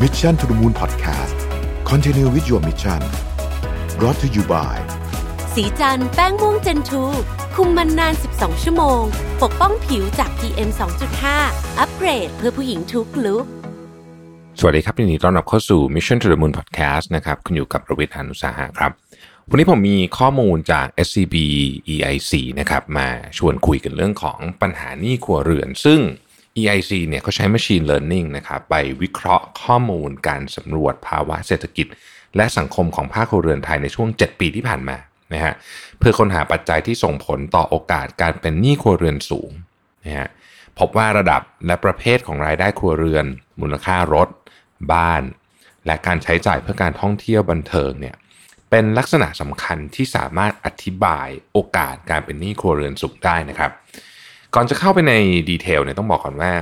Mission to the Moon Podcast Continue with your mission brought to you by สีจันแป้งม่วงเจนทูคุมมันนาน 12 ชั่วโมง ปกป้องผิวจาก PM 2.5 อัปเกรดเพื่อผู้หญิงทุกลุกสวัสดีครับยินดีต้อนรับเข้าสู่ Mission to the Moon Podcast นะครับ คุณอยู่กับประวิทยานุสาหะครับ วันนี้ผมมีข้อมูลจาก SCB EIC นะครับ มาชวนคุยกันเรื่องของปัญหาหนี้ครัวเรือน ซึ่ง EIC เนี่ยเขาใช้ Machine Learning นะครับไปวิเคราะห์ข้อมูลการสำรวจภาวะเศรษฐกิจ และสังคมของภาคครัวเรือนไทยในช่วง 7 ปีที่ผ่านมานะฮะเพื่อค้นหาปัจจัยที่ส่งผลต่อโอกาสการเป็นหนี้ครัวเรือนสูงนะฮะพบว่าระดับและประเภทของรายได้ครัวเรือน มูลค่ารถ บ้าน และการใช้จ่ายเพื่อการท่องเที่ยวบันเทิงเนี่ยเป็นลักษณะสำคัญที่สามารถอธิบายโอกาสการเป็นหนี้ครัวเรือนสูงได้นะครับ ก่อนจะเข้าไปในดีเทลเนี่ยต้องบอกก่อนว่า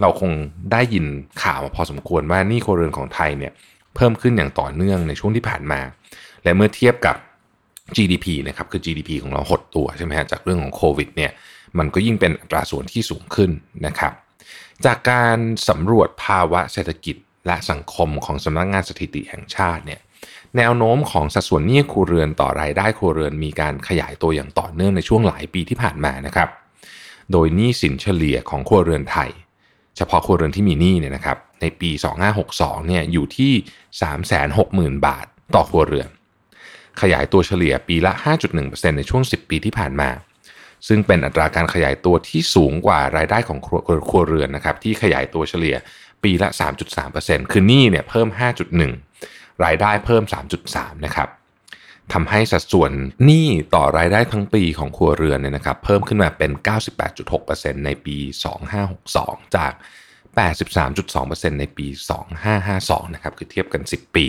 เราคงได้ยินข่าวมาพอสมควรว่านี้ครัวเรือนของไทยเนี่ยเพิ่มขึ้นอย่างต่อเนื่องในช่วงที่ผ่านมา และเมื่อเทียบกับ GDP นะครับคือ GDP ของเราหดตัวใช่ไหมฮะจากเรื่องของโควิดเนี่ยมันก็ยิ่งเป็นอัตราส่วนที่สูงขึ้นนะครับจากการสำรวจภาวะเศรษฐกิจและสังคมของสำนักงานสถิติแห่งชาติเนี่ยแนวโน้มของสัดส่วนหนี้ครัวเรือนต่อรายได้ครัวเรือนมีการขยายตัวอย่างต่อเนื่องในช่วงหลายปีที่ผ่านมานะครับ โดยหนี้สินเฉลี่ยของครัวเรือนไทย เฉพาะครัวเรือนที่มีหนี้เนี่ยนะครับในปี 2562เนี่ยอยู่ที่ 360,000 บาทต่อครัวเรือน ขยายตัวเฉลี่ยปีละ 5.1%ในช่วง 10 ปีที่ผ่านมา ซึ่งเป็นอัตราการขยายตัวที่สูงกว่ารายได้ของครัวครัวเรือนนะครับที่ขยายตัวเฉลี่ยปีละ 3.3%คือหนี้เนี่ยเพิ่ม 5.1 รายได้เพิ่ม 3.3 นะครับ ทำให้สัดส่วนหนี้ต่อรายได้ทั้งปีของครัวเรือนเนี่ยนะครับเพิ่มขึ้นมาเป็น 98.6%ในปี 2562 จาก 83.2%ในปี 2552 นะครับคือเทียบกัน 10 ปี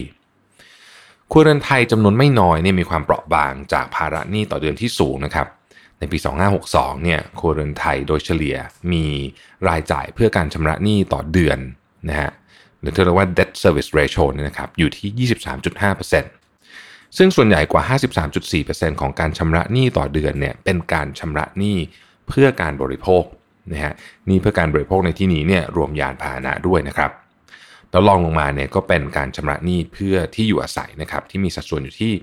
ครัวเรือนไทยจำนวนไม่น้อยเนี่ยมีความเปราะบางจากภาระหนี้ต่อเดือนที่สูงนะครับในปี 2562 เนี่ยครัวเรือนไทยโดยเฉลี่ยมีรายจ่ายเพื่อการชำระหนี้ต่อเดือนนะฮะหรือที่เรียกว่า debt service ratio เนี่ยนะครับอยู่ที่ 23.5% ซึ่งส่วนใหญ่กว่า 53.4%ของการชำระหนี้ต่อเดือนเนี่ยเป็นการชำระหนี้เพื่อการบริโภคนะฮะหนี้เพื่อการบริโภคในที่นี้เนี่ยรวมยานพาหนะด้วยนะครับแล้วลองลงมาเนี่ยก็เป็นการชำระหนี้เพื่อที่อยู่อาศัยนะครับที่มีสัดส่วนอยู่ที่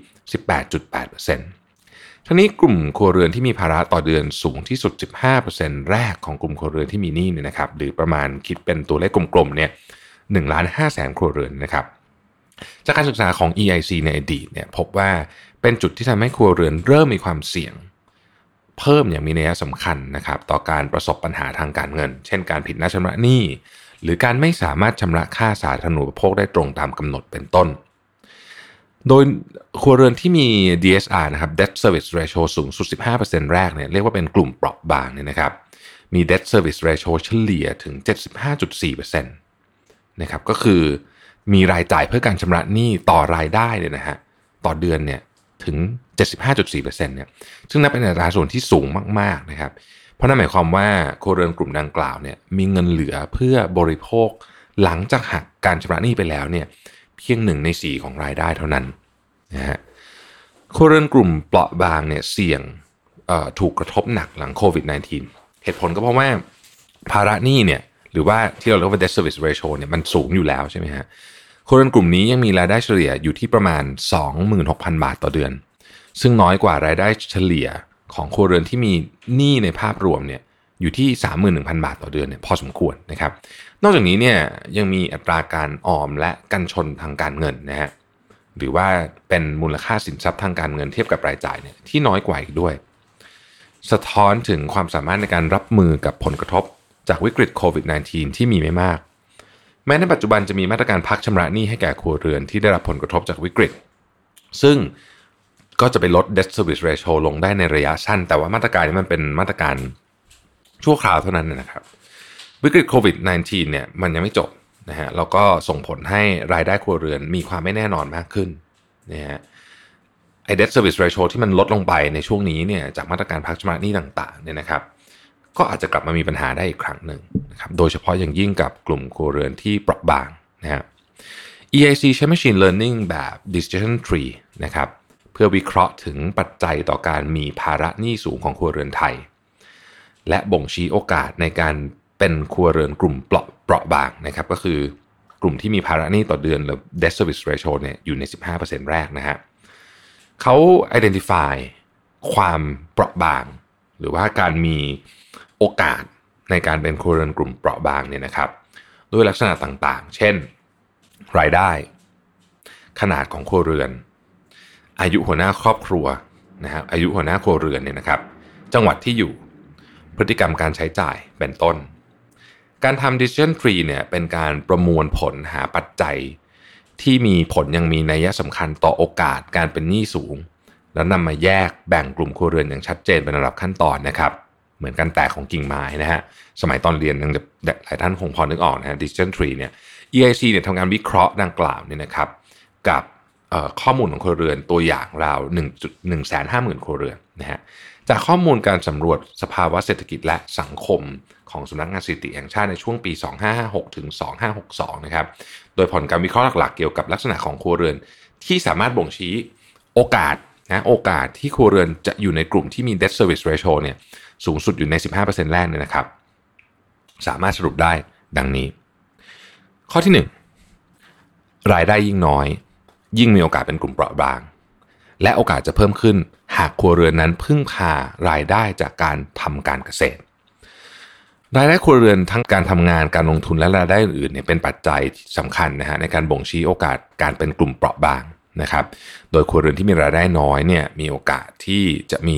18.8%ทั้งนี้กลุ่มครัวเรือนที่มีภาระต่อเดือนสูงที่สุด 15%แรกของกลุ่มครัวเรือนที่มีหนี้เนี่ยนะครับหรือประมาณคิดเป็นตัวเลขกลมๆเนี่ย1ล้าน5แสนครัวเรือนนะครับ จากการศึกษาของ EIC ในอดีตเนี่ยพบว่าเป็นจุดที่ทำให้ครัวเรือนเริ่มมีความเสี่ยง เพิ่มอย่างมีนัยสำคัญนะครับต่อการประสบปัญหาทางการเงิน เช่นการผิดนัดชำระหนี้ หรือการไม่สามารถชำระค่าสาธารณูปโภคได้ตรงตามกำหนดเป็นต้น โดยครัวเรือนที่มี DSR นะครับ Debt Service Ratio สูงสุด 15%แรกเนี่ยเรียกว่าเป็นกลุ่มเปราะบางเนี่ยนะครับมี Debt Service Ratio เฉลี่ยถึง 75.4%นะครับก็คือ มีรายจ่ายเพื่อการชำระหนี้ต่อรายได้เนี่ยนะฮะต่อเดือนเนี่ยถึง 75.4%เนี่ยซึ่งนับเป็นอัตราส่วนที่สูงมากๆนะครับเพราะนั่นหมายความว่าครัวเรือนกลุ่มดังกล่าวเนี่ยมีเงินเหลือเพื่อบริโภคหลังจากหักการชำระหนี้ไปแล้วเนี่ยเพียงหนึ่งในสี่ของรายได้เท่านั้นนะฮะครัวเรือนกลุ่มเปราะบางเนี่ยเสี่ยงถูกกระทบหนักหลังโควิด -19 เหตุผลก็เพราะว่าภาระหนี้เนี่ย หรือว่าที่เราเรียกว่า debt service ratio เนี่ยมันสูงอยู่แล้วใช่ไหมฮะคนกลุ่มนี้ยังมีรายได้เฉลี่ยอยู่ที่ประมาณ 26,000 บาทต่อเดือน ซึ่งน้อยกว่ารายได้เฉลี่ยของครัวเรือนที่มีหนี้ในภาพรวมเนี่ยอยู่ที่ 31,000 บาทต่อเดือนเนี่ยพอสมควรนะครับ นอกจากนี้เนี่ยยังมีอัตราการออมและกันชนทางการเงินนะฮะหรือว่าเป็นมูลค่าสินทรัพย์ทางการเงินเทียบกับรายจ่ายเนี่ยที่น้อยกว่าอีกด้วย สะท้อนถึงความสามารถในการรับมือกับผลกระทบ จากวิกฤตโควิด -19 ที่มีไม่มาก แม้ในปัจจุบันจะมีมาตรการพักชำระหนี้ให้แก่ครัวเรือนที่ได้รับผลกระทบจากวิกฤต ซึ่งก็จะไปลด debt service ratio ลงได้ในระยะสั้น แต่ว่ามาตรการนี้มันเป็นมาตรการชั่วคราวเท่านั้นนะครับ วิกฤตโควิด -19 เนี่ยมันยังไม่จบนะฮะแล้วก็ส่งผลให้รายได้ครัวเรือนมีความไม่แน่นอนมากขึ้นนะฮะไอ้ debt service ratio ที่มันลดลงไปในช่วงนี้เนี่ยจากมาตรการพักชำระหนี้ต่างๆเนี่ยนะครับ ก็อาจจะกลับมามีปัญหาได้อีกครั้งหนึ่งนะครับโดยเฉพาะอย่างยิ่งกับกลุ่มครัวเรือนที่เปราะบางนะฮะ EIC ใช้ Machine Learning แบบ Decision Tree นะครับเพื่อวิเคราะห์ถึงปัจจัยต่อการมีภาระหนี้สูงของครัวเรือนไทย และบ่งชี้โอกาสในการเป็นครัวเรือนกลุ่มเปราะเปราะบางนะครับก็คือกลุ่มที่มีภาระหนี้ต่อเดือนหรือ debt service ratio เนี่ยอยู่ใน 15%แรกนะฮะเขา identify ความเปราะบาง หรือว่าการมีโอกาสในการเป็นครัวเรือนกลุ่มเปราะบางเนี่ยนะครับ ด้วยลักษณะต่างๆ เช่น รายได้ ขนาดของครัวเรือน อายุหัวหน้าครอบครัวนะฮะอายุหัวหน้าครัวเรือนเนี่ยนะครับ จังหวัดที่อยู่พฤติกรรมการใช้จ่ายเป็นต้น การทำ decision tree เนี่ยเป็นการประมวลผลหาปัจจัย ที่มีผลยังมีนัยสำคัญต่อโอกาสการเป็นหนี้สูง แล้วนำมาแยกแบ่งกลุ่มครัวเรือนอย่างชัดเจนเป็นระดับขั้นตอนนะครับ เหมือนกันแตกของกิ่งไม้นะฮะสมัยตอนเรียนยังหลายท่านคงพอนึกออกนะฮะ decision tree เนี่ย EIC เนี่ยทำงานวิเคราะห์ดังกล่าวเนี่ยนะครับ กับข้อมูลของครัวเรือนตัวอย่างราว1 1 5 0 0 0 ครัวเรือนนะฮะจากข้อมูลการสำรวจสภาวะเศรษฐกิจและสังคมของสำนักงานสถิติแห่งชาติในช่วงปี 2556 ถึง 2562 นะครับ โดยผลการวิเคราะห์หลักๆ เกี่ยวกับลักษณะของครัวเรือน ที่สามารถบ่งชี้โอกาส นะโอกาสที่ครัวเรือนจะอยู่ในกลุ่มที่มี debt service ratio เนี่ยสูงสุดอยู่ใน 15%แรกเนี่ยนะครับ สามารถสรุปได้ดังนี้ ข้อที่ 1 รายได้ยิ่งน้อย ยิ่งมีโอกาสเป็นกลุ่มเปราะบาง และโอกาสจะเพิ่มขึ้นหากครัวเรือนนั้นพึ่งพารายได้จากการทำการเกษตร รายได้ครัวเรือนทั้งการทำงานการลงทุนและรายได้อื่นเนี่ยเป็นปัจจัยสำคัญนะฮะในการบ่งชี้โอกาสการเป็นกลุ่มเปราะบาง นะครับ โดยครัวเรือนที่มีรายได้น้อยเนี่ยมีโอกาสที่จะมี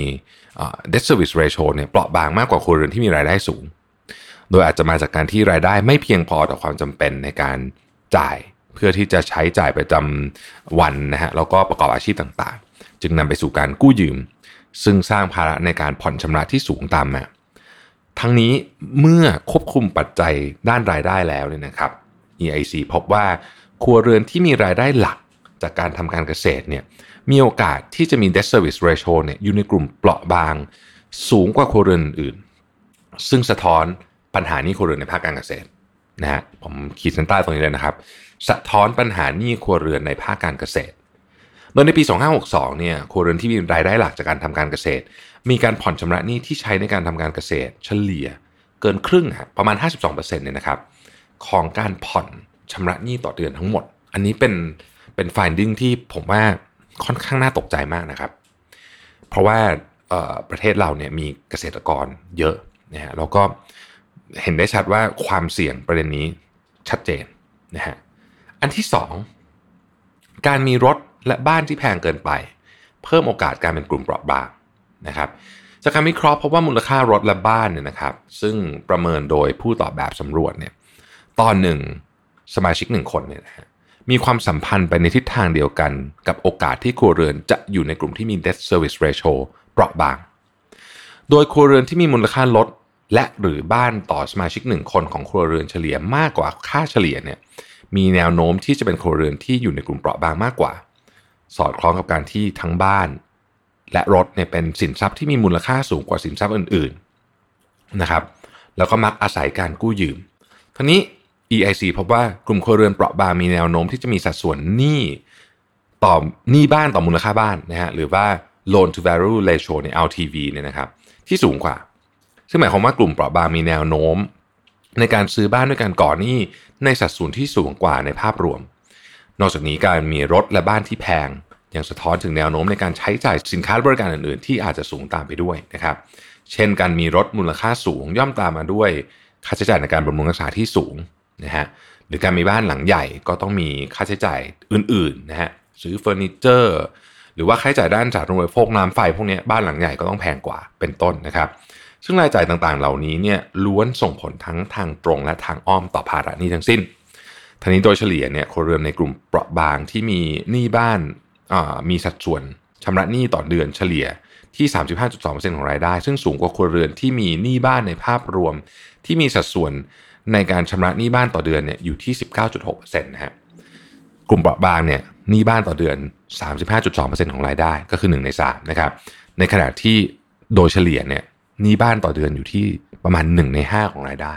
debt service ratio เนี่ยเปราะบางมากกว่าครัวเรือนที่มีรายได้สูง โดยอาจจะมาจากการที่รายได้ไม่เพียงพอต่อความจำเป็นในการจ่ายเพื่อที่จะใช้จ่ายประจำวันนะฮะแล้วก็ประกอบอาชีพต่างๆ จึงนำไปสู่การกู้ยืม ซึ่งสร้างภาระในการผ่อนชำระที่สูงตามมาทั้งนี้เมื่อควบคุมปัจจัยด้านรายได้แล้วเนี่ยนะครับ EIC พบว่าครัวเรือนที่มีรายได้หลัก จากการทำการเกษตรเนี่ยมีโอกาสที่จะมี debt service ratio เนี่ยอยู่ในกลุ่มเปราะบางสูงกว่าครัวเรือนอื่น ซึ่งสะท้อนปัญหานี้ครัวเรือนในภาคการเกษตรนะฮะผมขีดเส้นใต้ตรงนี้เลยนะครับ สะท้อนปัญหานี้ครัวเรือนในภาคการเกษตรโดยในปี 2562 เนี่ยครัวเรือนที่มีรายได้หลักจากการทำการเกษตร มีการผ่อนชำระหนี้ที่ใช้ในการทำการเกษตร เฉลี่ยเกินครึ่งฮะประมาณ 52%เนี่ยนะครับของการผ่อนชำระหนี้ต่อเดือนทั้งหมด อันนี้เป็น เป็น finding ที่ผมว่าค่อนข้างน่าตกใจมากนะครับ เพราะว่าประเทศเราเนี่ยมีเกษตรกรเยอะนะฮะแล้วก็เห็นได้ชัดว่าความเสี่ยงประเด็นนี้ชัดเจนนะฮะอันที่สองการมีรถและบ้านที่แพงเกินไป เพิ่มโอกาสการเป็นกลุ่มเปราะบางนะครับจากการวิเคราะห์พบว่ามูลค่ารถและบ้านเนี่ยนะครับ ซึ่งประเมินโดยผู้ตอบแบบสำรวจเนี่ยตอนหนึ่งสมาชิกหนึ่งคนเนี่ยนะฮะ มีความสัมพันธ์ไปในทิศทางเดียวกัน กับโอกาสที่ครัวเรือนจะอยู่ในกลุ่มที่มี debt service ratio เปราะบาง โดยครัวเรือนที่มีมูลค่าลด และหรือบ้านต่อสมาชิกหนึ่งคนของครัวเรือนเฉลี่ยมากกว่าค่าเฉลี่ยเนี่ยมีแนวโน้มที่จะเป็นครัวเรือนที่อยู่ในกลุ่มเปราะบางมากกว่า สอดคล้องกับการที่ทั้งบ้าน และรถเนี่ยเป็นสินทรัพย์ที่มีมูลค่าสูงกว่าสินทรัพย์อื่นๆนะครับ แล้วก็มักอาศัยการกู้ยืมทีนี้ EIC พบว่ากลุ่มครัวเรือนเปราะบางมีแนวโน้มที่จะมีสัดส่วนหนี้ต่อหนี้บ้านต่อมูลค่าบ้านนะฮะหรือว่า loan to value ratio ใน LTV เนี่ยนะครับ ที่สูงกว่า ซึ่งหมายความว่ากลุ่มเปราะบางมีแนวโน้ม ในการซื้อบ้านด้วยการก่อหนี้ในสัดส่วนที่สูงกว่าในภาพรวม นอกจากนี้การมีรถและบ้านที่แพงยังสะท้อนถึงแนวโน้มในการใช้จ่ายสินค้าบริการอื่นๆ ที่อาจจะสูงตามไปด้วยนะครับ เช่นการมีรถมูลค่าสูงย่อมตามมาด้วยค่าใช้จ่ายในการบำรุงรักษาที่สูง นะฮะหรือการมีบ้านหลังใหญ่ก็ต้องมีค่าใช้จ่ายอื่นๆนะฮะซื้อเฟอร์นิเจอร์ หรือว่าค่าใช้จ่ายด้านสาธารณูปโภคน้ำไฟพวกนี้บ้านหลังใหญ่ก็ต้องแพงกว่าเป็นต้นนะครับ ซึ่งรายจ่ายต่างๆ เหล่านี้เนี่ยล้วนส่งผลทั้งทางตรงและทางอ้อมต่อภาระหนี้ทั้งสิ้นทีนี้โดยเฉลี่ยเนี่ยครัวเรือนในกลุ่มเปราะบางที่มีหนี้บ้านมีสัดส่วนชำระหนี้ต่อเดือนเฉลี่ยที่ 35.2%ของรายได้ ซึ่งสูงกว่าครัวเรือนที่มีหนี้บ้านในภาพรวม ที่มีสัดส่วน ในการชำระหนี้บ้านต่อเดือนเนี่ยอยู่ที่ 19.6%นะฮะกลุ่มเปราะบางเนี่ยหนี้บ้านต่อเดือน 35.2%ของรายได้ก็คือ 1 ใน3นะครับในขณะที่โดยเฉลี่ยเนี่ยหนี้บ้านต่อเดือนอยู่ที่ประมาณ 1 ใน 5 ของรายได้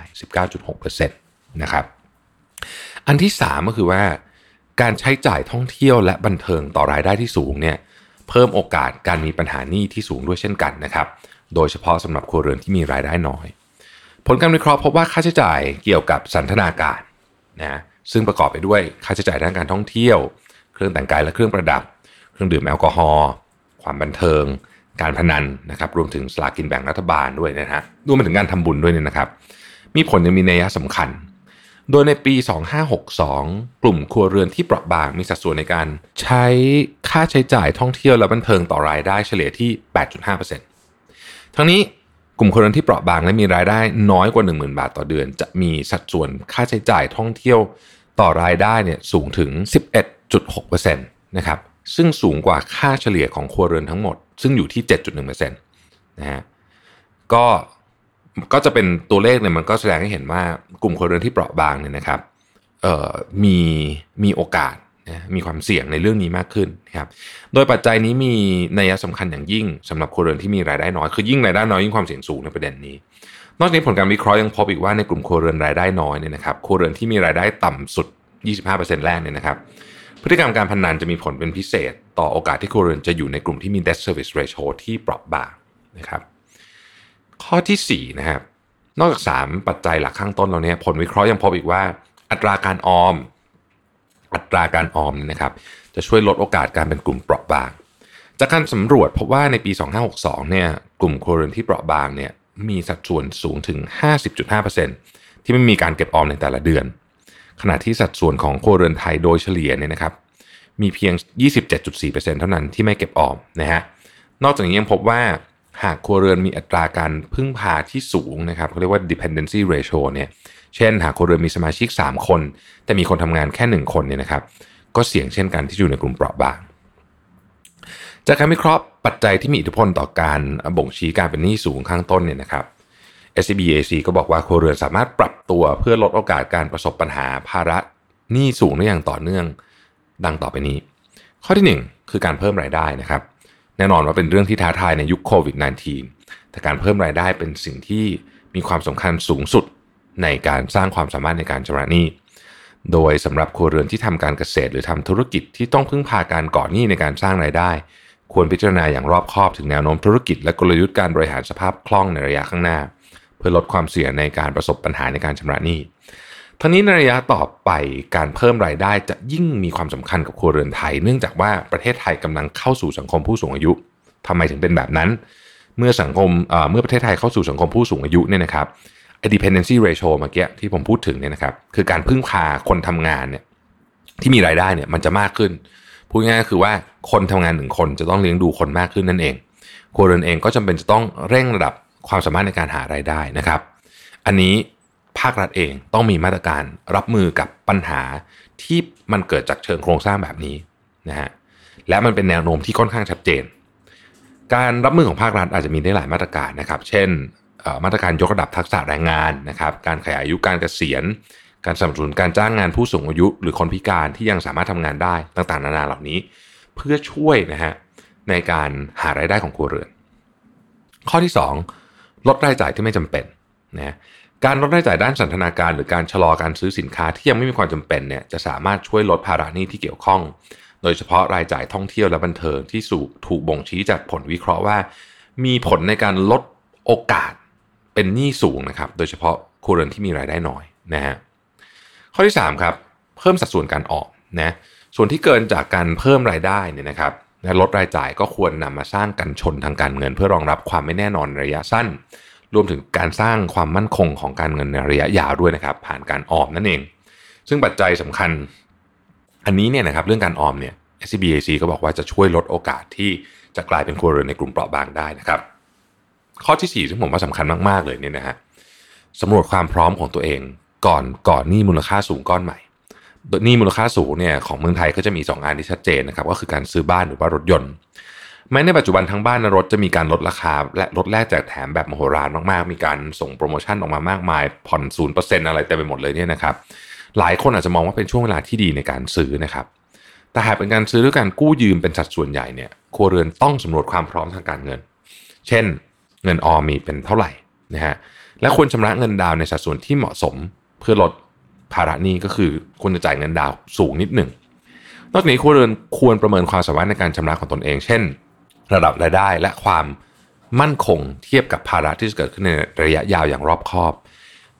19.6%นะครับอันที่ 3 ก็คือว่าการใช้จ่ายท่องเที่ยวและบันเทิงต่อรายได้ที่สูงเนี่ยเพิ่มโอกาสการมีปัญหาหนี้ที่สูงด้วยเช่นกันนะครับ โดยเฉพาะสำหรับครัวเรือนที่มีรายได้น้อย ผลการวิเคราะห์พบว่าค่าใช้จ่ายเกี่ยวกับสันทนาการนะซึ่งประกอบไปด้วยค่าใช้จ่ายด้านการท่องเที่ยว เครื่องแต่งกายและเครื่องประดับ เครื่องดื่มแอลกอฮอล์ความบันเทิง การพนันนะครับรวมถึงสลากกินแบ่งรัฐบาลด้วยนะฮะรวมไปถึงการทำบุญด้วยเนี่ยนะครับ มีผลยังมีนัยสำคัญ โดยในปี 2562 กลุ่มครัวเรือนที่เปราะบางมีสัดส่วนในการใช้ค่าใช้จ่ายท่องเที่ยวและบันเทิงต่อรายได้เฉลี่ยที่ 8.5%ทั้งนี้ กลุ่มครัวเรือนที่เปราะบางและมีรายได้น้อยกว่า 10,000 บาทต่อเดือน จะมีสัดส่วนค่าใช้จ่ายท่องเที่ยวต่อรายได้เนี่ยสูงถึง 11.6%นะครับซึ่งสูงกว่าค่าเฉลี่ยของครัวเรือนทั้งหมด ซึ่งอยู่ที่ 7.1%นะฮะก็ก็จะเป็นตัวเลขเนี่ยมันก็แสดงให้เห็นว่ากลุ่มครัวเรือนที่เปราะบางเนี่ยนะครับเอ่อมีมีโอกาส มีความเสี่ยงในเรื่องนี้มากขึ้นนะครับ โดยปัจจัยนี้มีนัยสำคัญอย่างยิ่งสำหรับครัวเรือนที่มีรายได้น้อย คือยิ่งรายได้น้อยยิ่งความเสี่ยงสูงในประเด็นนี้ นอกจากนี้ผลการวิเคราะห์ยังพบอีกว่าในกลุ่มครัวเรือนรายได้น้อยเนี่ยนะครับ ครัวเรือนที่มีรายได้ต่ำสุด 25%แรกเนี่ยนะครับ พฤติกรรมการพนันจะมีผลเป็นพิเศษ ต่อโอกาสที่ครัวเรือนจะอยู่ในกลุ่มที่มี debt service ratio ที่เปราะบางนะครับ ข้อที่4นะครับ นอกจาก 3 ปัจจัยหลักข้างต้นเราเนี่ย ผลวิเคราะห์ยังพบอีกว่า อัตราการออม อัตราการออมนะครับ จะช่วยลดโอกาสการเป็นกลุ่มเปราะบาง จากการสำรวจพบว่าในปี 2562 เนี่ยกลุ่มครัวเรือนที่เปราะบางเนี่ยมีสัดส่วนสูงถึง 50.5%ที่ไม่มีการเก็บออมในแต่ละเดือน ขณะที่สัดส่วนของครัวเรือนไทยโดยเฉลี่ยเนี่ยนะครับมีเพียง 27.4%เท่านั้นที่ไม่เก็บออมนะฮะนอกจากนี้ยังพบว่าหากครัวเรือนมีอัตราการพึ่งพาที่สูงนะครับเขาเรียกว่า dependency ratio เนี่ย เช่น หากครัวเรือนมีสมาชิก 3 คน แต่มีคนทำงานแค่ 1 คนเนี่ยนะครับ ก็เสี่ยงเช่นกันที่อยู่ในกลุ่มเปราะบาง จากการวิเคราะห์ปัจจัยที่มีอิทธิพลต่อการบ่งชี้การเป็นหนี้สูงข้างต้นเนี่ยนะครับ SBAc ก็บอกว่าครัวเรือนสามารถปรับตัวเพื่อลดโอกาสการประสบปัญหาภาระหนี้สูงได้อย่างต่อเนื่องดังต่อไปนี้ ข้อที่ 1 คือการเพิ่มรายได้นะครับ แน่นอนว่าเป็นเรื่องที่ท้าทายในยุคโควิด -19 แต่การเพิ่มรายได้เป็นสิ่งที่มีความสำคัญสูงสุด ในการสร้างความสามารถในการชำระหนี้โดยสำหรับครัวเรือนที่ทำการเกษตร หรือทำธุรกิจที่ต้องพึ่งพาการก่อหนี้ในการสร้างรายได้ ควรพิจารณาอย่างรอบคอบถึงแนวโน้มธุรกิจ และกลยุทธ์การบริหารสภาพคล่องในระยะข้างหน้า เพื่อลดความเสี่ยงในการประสบปัญหาในการชำระหนี้ทั้งนี้ในระยะต่อไปการเพิ่มรายได้จะยิ่งมีความสำคัญกับครัวเรือนไทย เนื่องจากว่าประเทศไทยกำลังเข้าสู่สังคมผู้สูงอายุทำไมถึงเป็นแบบนั้น เมื่อสังคมเมื่อประเทศไทยเข้าสู่สังคมผู้สูงอายุเนี่ยนะครับ dependency ratio เมื่อกี้ที่ผมพูดถึงเนี่ยนะครับ คือการพึ่งพาคนทำงานเนี่ยที่มีรายได้เนี่ยมันจะมากขึ้น พูดง่ายๆคือว่าคนทำงานหนึ่งคนจะต้องเลี้ยงดูคนมากขึ้นนั่นเองครัวเรือนเองก็จำเป็นจะต้องเร่งระดับความสามารถในการหารายได้นะครับ อันนี้ภาครัฐเองต้องมีมาตรการรับมือกับปัญหาที่มันเกิดจากเชิงโครงสร้างแบบนี้นะฮะและมันเป็นแนวโน้มที่ค่อนข้างชัดเจน การรับมือของภาครัฐอาจจะมีได้หลายมาตรการนะครับ เช่น มาตรการยกระดับทักษะแรงงานนะครับ การขยายอายุการเกษียณ การสนับสนุนการจ้างงานผู้สูงอายุ หรือคนพิการที่ยังสามารถทำงานได้ต่างๆ นานาเหล่านี้ เพื่อช่วยนะฮะในการหารายได้ของครัวเรือน ข้อที่ 2 ลดรายจ่ายที่ไม่จำเป็นนะการลดรายจ่ายด้านสันทนาการ หรือการชะลอการซื้อสินค้าที่ยังไม่มีความจำเป็นเนี่ยจะสามารถช่วยลดภาระหนี้ที่เกี่ยวข้อง โดยเฉพาะรายจ่ายท่องเที่ยวและบันเทิงที่สูถูกบ่งชี้จากผลวิเคราะห์ว่า มีผลในการลดโอกาส เป็นหนี้สูงนะครับ โดยเฉพาะครัวเรือนที่มีรายได้น้อยนะฮะข้อที่3ครับเพิ่มสัดส่วนการออมนะส่วนที่เกินจากการเพิ่มรายได้เนี่ยนะครับลดรายจ่ายก็ควรนำมาสร้างกันชนทางการเงิน เพื่อรองรับความไม่แน่นอนระยะสั้น รวมถึงการสร้างความมั่นคงของการเงินในระยะยาวด้วยนะครับ ผ่านการออมนั่นเอง ซึ่งปัจจัยสำคัญ อันนี้เนี่ยนะครับเรื่องการออมเนี่ย SBAc ก็บอกว่าจะช่วยลดโอกาสที่จะกลายเป็นครัวเรือนในกลุ่มเปราะบางได้นะครับ ข้อที่4ซึ่งผมว่าสำคัญมาก ๆ เลยเนี่ยนะฮะสำรวจความพร้อมของตัวเองก่อนก่อนหนี้มูลค่าสูงก้อนใหม่หนี้มูลค่าสูงเนี่ยของเมืองไทยก็จะมี2งานที่ชัดเจนนะครับก็คือการซื้อบ้านหรือว่ารถยนต์แม้ในปัจจุบันทั้งบ้านและรถจะมีการลดราคา และลดแลกแจกแถมแบบมโหฬารมากๆ มีการส่งโปรโมชั่นออกมามากมาย ผ่อนศูนย์เปอร์เซ็นต์อะไรเต็มไปหมดเลยเนี่ยนะครับหลายคนอาจจะมองว่าเป็นช่วงเวลาที่ดีในการซื้อนะครับแต่หากเป็นการซื้อด้วยการกู้ยืมเป็นสัดส่วนใหญ่เนี่ยครัวเรือนต้องสำรวจความพร้อมทางการเงิน เช่น เงินออมมีเป็นเท่าไหร่นะฮะและควรชำระเงินดาวในสัดส่วนที่เหมาะสมเพื่อลดภาระหนี้ก็คือควรจะจ่ายเงินดาวสูงนิดหนึ่งนอกจากนี้ครัวเรือนควรประเมินความสามารถในการชำระของตนเอง เช่น ระดับรายได้และความมั่นคงเทียบกับภาระที่จะเกิดขึ้นในระยะยาวอย่างรอบคอบ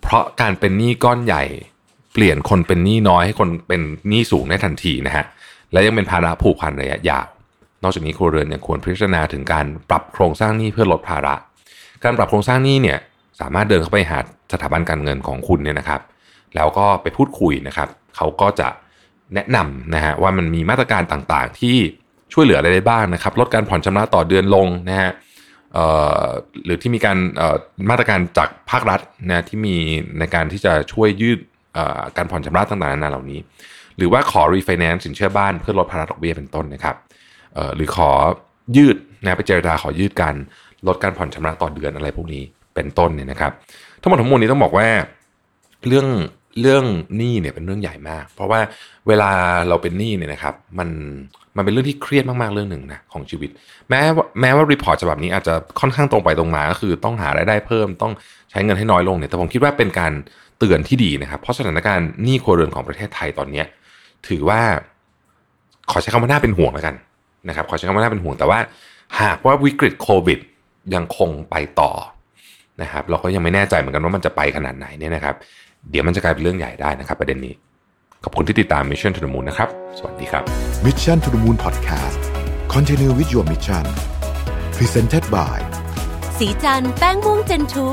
เพราะการเป็นหนี้ก้อนใหญ่ เปลี่ยนคนเป็นหนี้น้อยให้คนเป็นหนี้สูงได้ทันทีนะฮะและยังเป็นภาระผูกพันระยะยาว นอกจากนี้ครัวเรือนยังควรพิจารณาถึงการปรับโครงสร้างหนี้เพื่อลดภาระ การปรับโครงสร้างหนี้เนี่ยสามารถเดินเข้าไปหาสถาบันการเงินของคุณเนี่ยนะครับ แล้วก็ไปพูดคุยนะครับ เขาก็จะแนะนำนะฮะว่ามันมีมาตรการต่างๆ ที่ช่วยเหลืออะไรได้บ้างนะครับ ลดการผ่อนชำระต่อเดือนลงนะฮะหรือที่มีการมาตรการจากภาครัฐนะที่มีในการที่จะช่วยยืดการผ่อนชำระต่างๆนานาเหล่านี้ หรือว่าขอรีไฟแนนซ์สินเชื่อบ้านเพื่อลดภาระดอกเบี้ยเป็นต้นนะครับหรือขอ ยืดนะไปเจรจาขอยืดการลดการผ่อนชำระต่อเดือนอะไรพวกนี้เป็นต้นเนี่ยนะครับ ทั้งหมดทั้งมวลนี้ต้องบอกว่าเรื่องเรื่องหนี้เนี่ยเป็นเรื่องใหญ่มาก เพราะว่าเวลาเราเป็นหนี้เนี่ยนะครับ มันมันเป็นเรื่องที่เครียดมากๆเรื่องหนึ่งนะของชีวิต แม้แม้ว่า report ฉบับนี้อาจจะค่อนข้างตรงไปตรงมาก็คือต้องหารายได้เพิ่มต้องใช้เงินให้น้อยลงเนี่ยแต่ผมคิดว่าเป็นการเตือนที่ดีนะครับ เพราะสถานการณ์หนี้ครัวเรือนของประเทศไทยตอนเนี้ยถือว่าขอใช้คำว่าน่าเป็นห่วงแล้วกัน นะครับขอใช้คำว่าน่าเป็นห่วงแต่ว่า หากว่าวิกฤตโควิด ยังคงไปต่อนะครับเราก็ยังไม่แน่ใจเหมือนกันว่ามันจะไปขนาดไหนเนี่ยนะครับ เดี๋ยวมันจะกลายเป็นเรื่องใหญ่ได้นะครับ ประเด็นนี้ ขอบคุณที่ติดตาม Mission to the Moon นะครับ สวัสดีครับ Mission to the Moon Podcast Continue with your mission Presented by สีจันแป้งม่วงเจนทู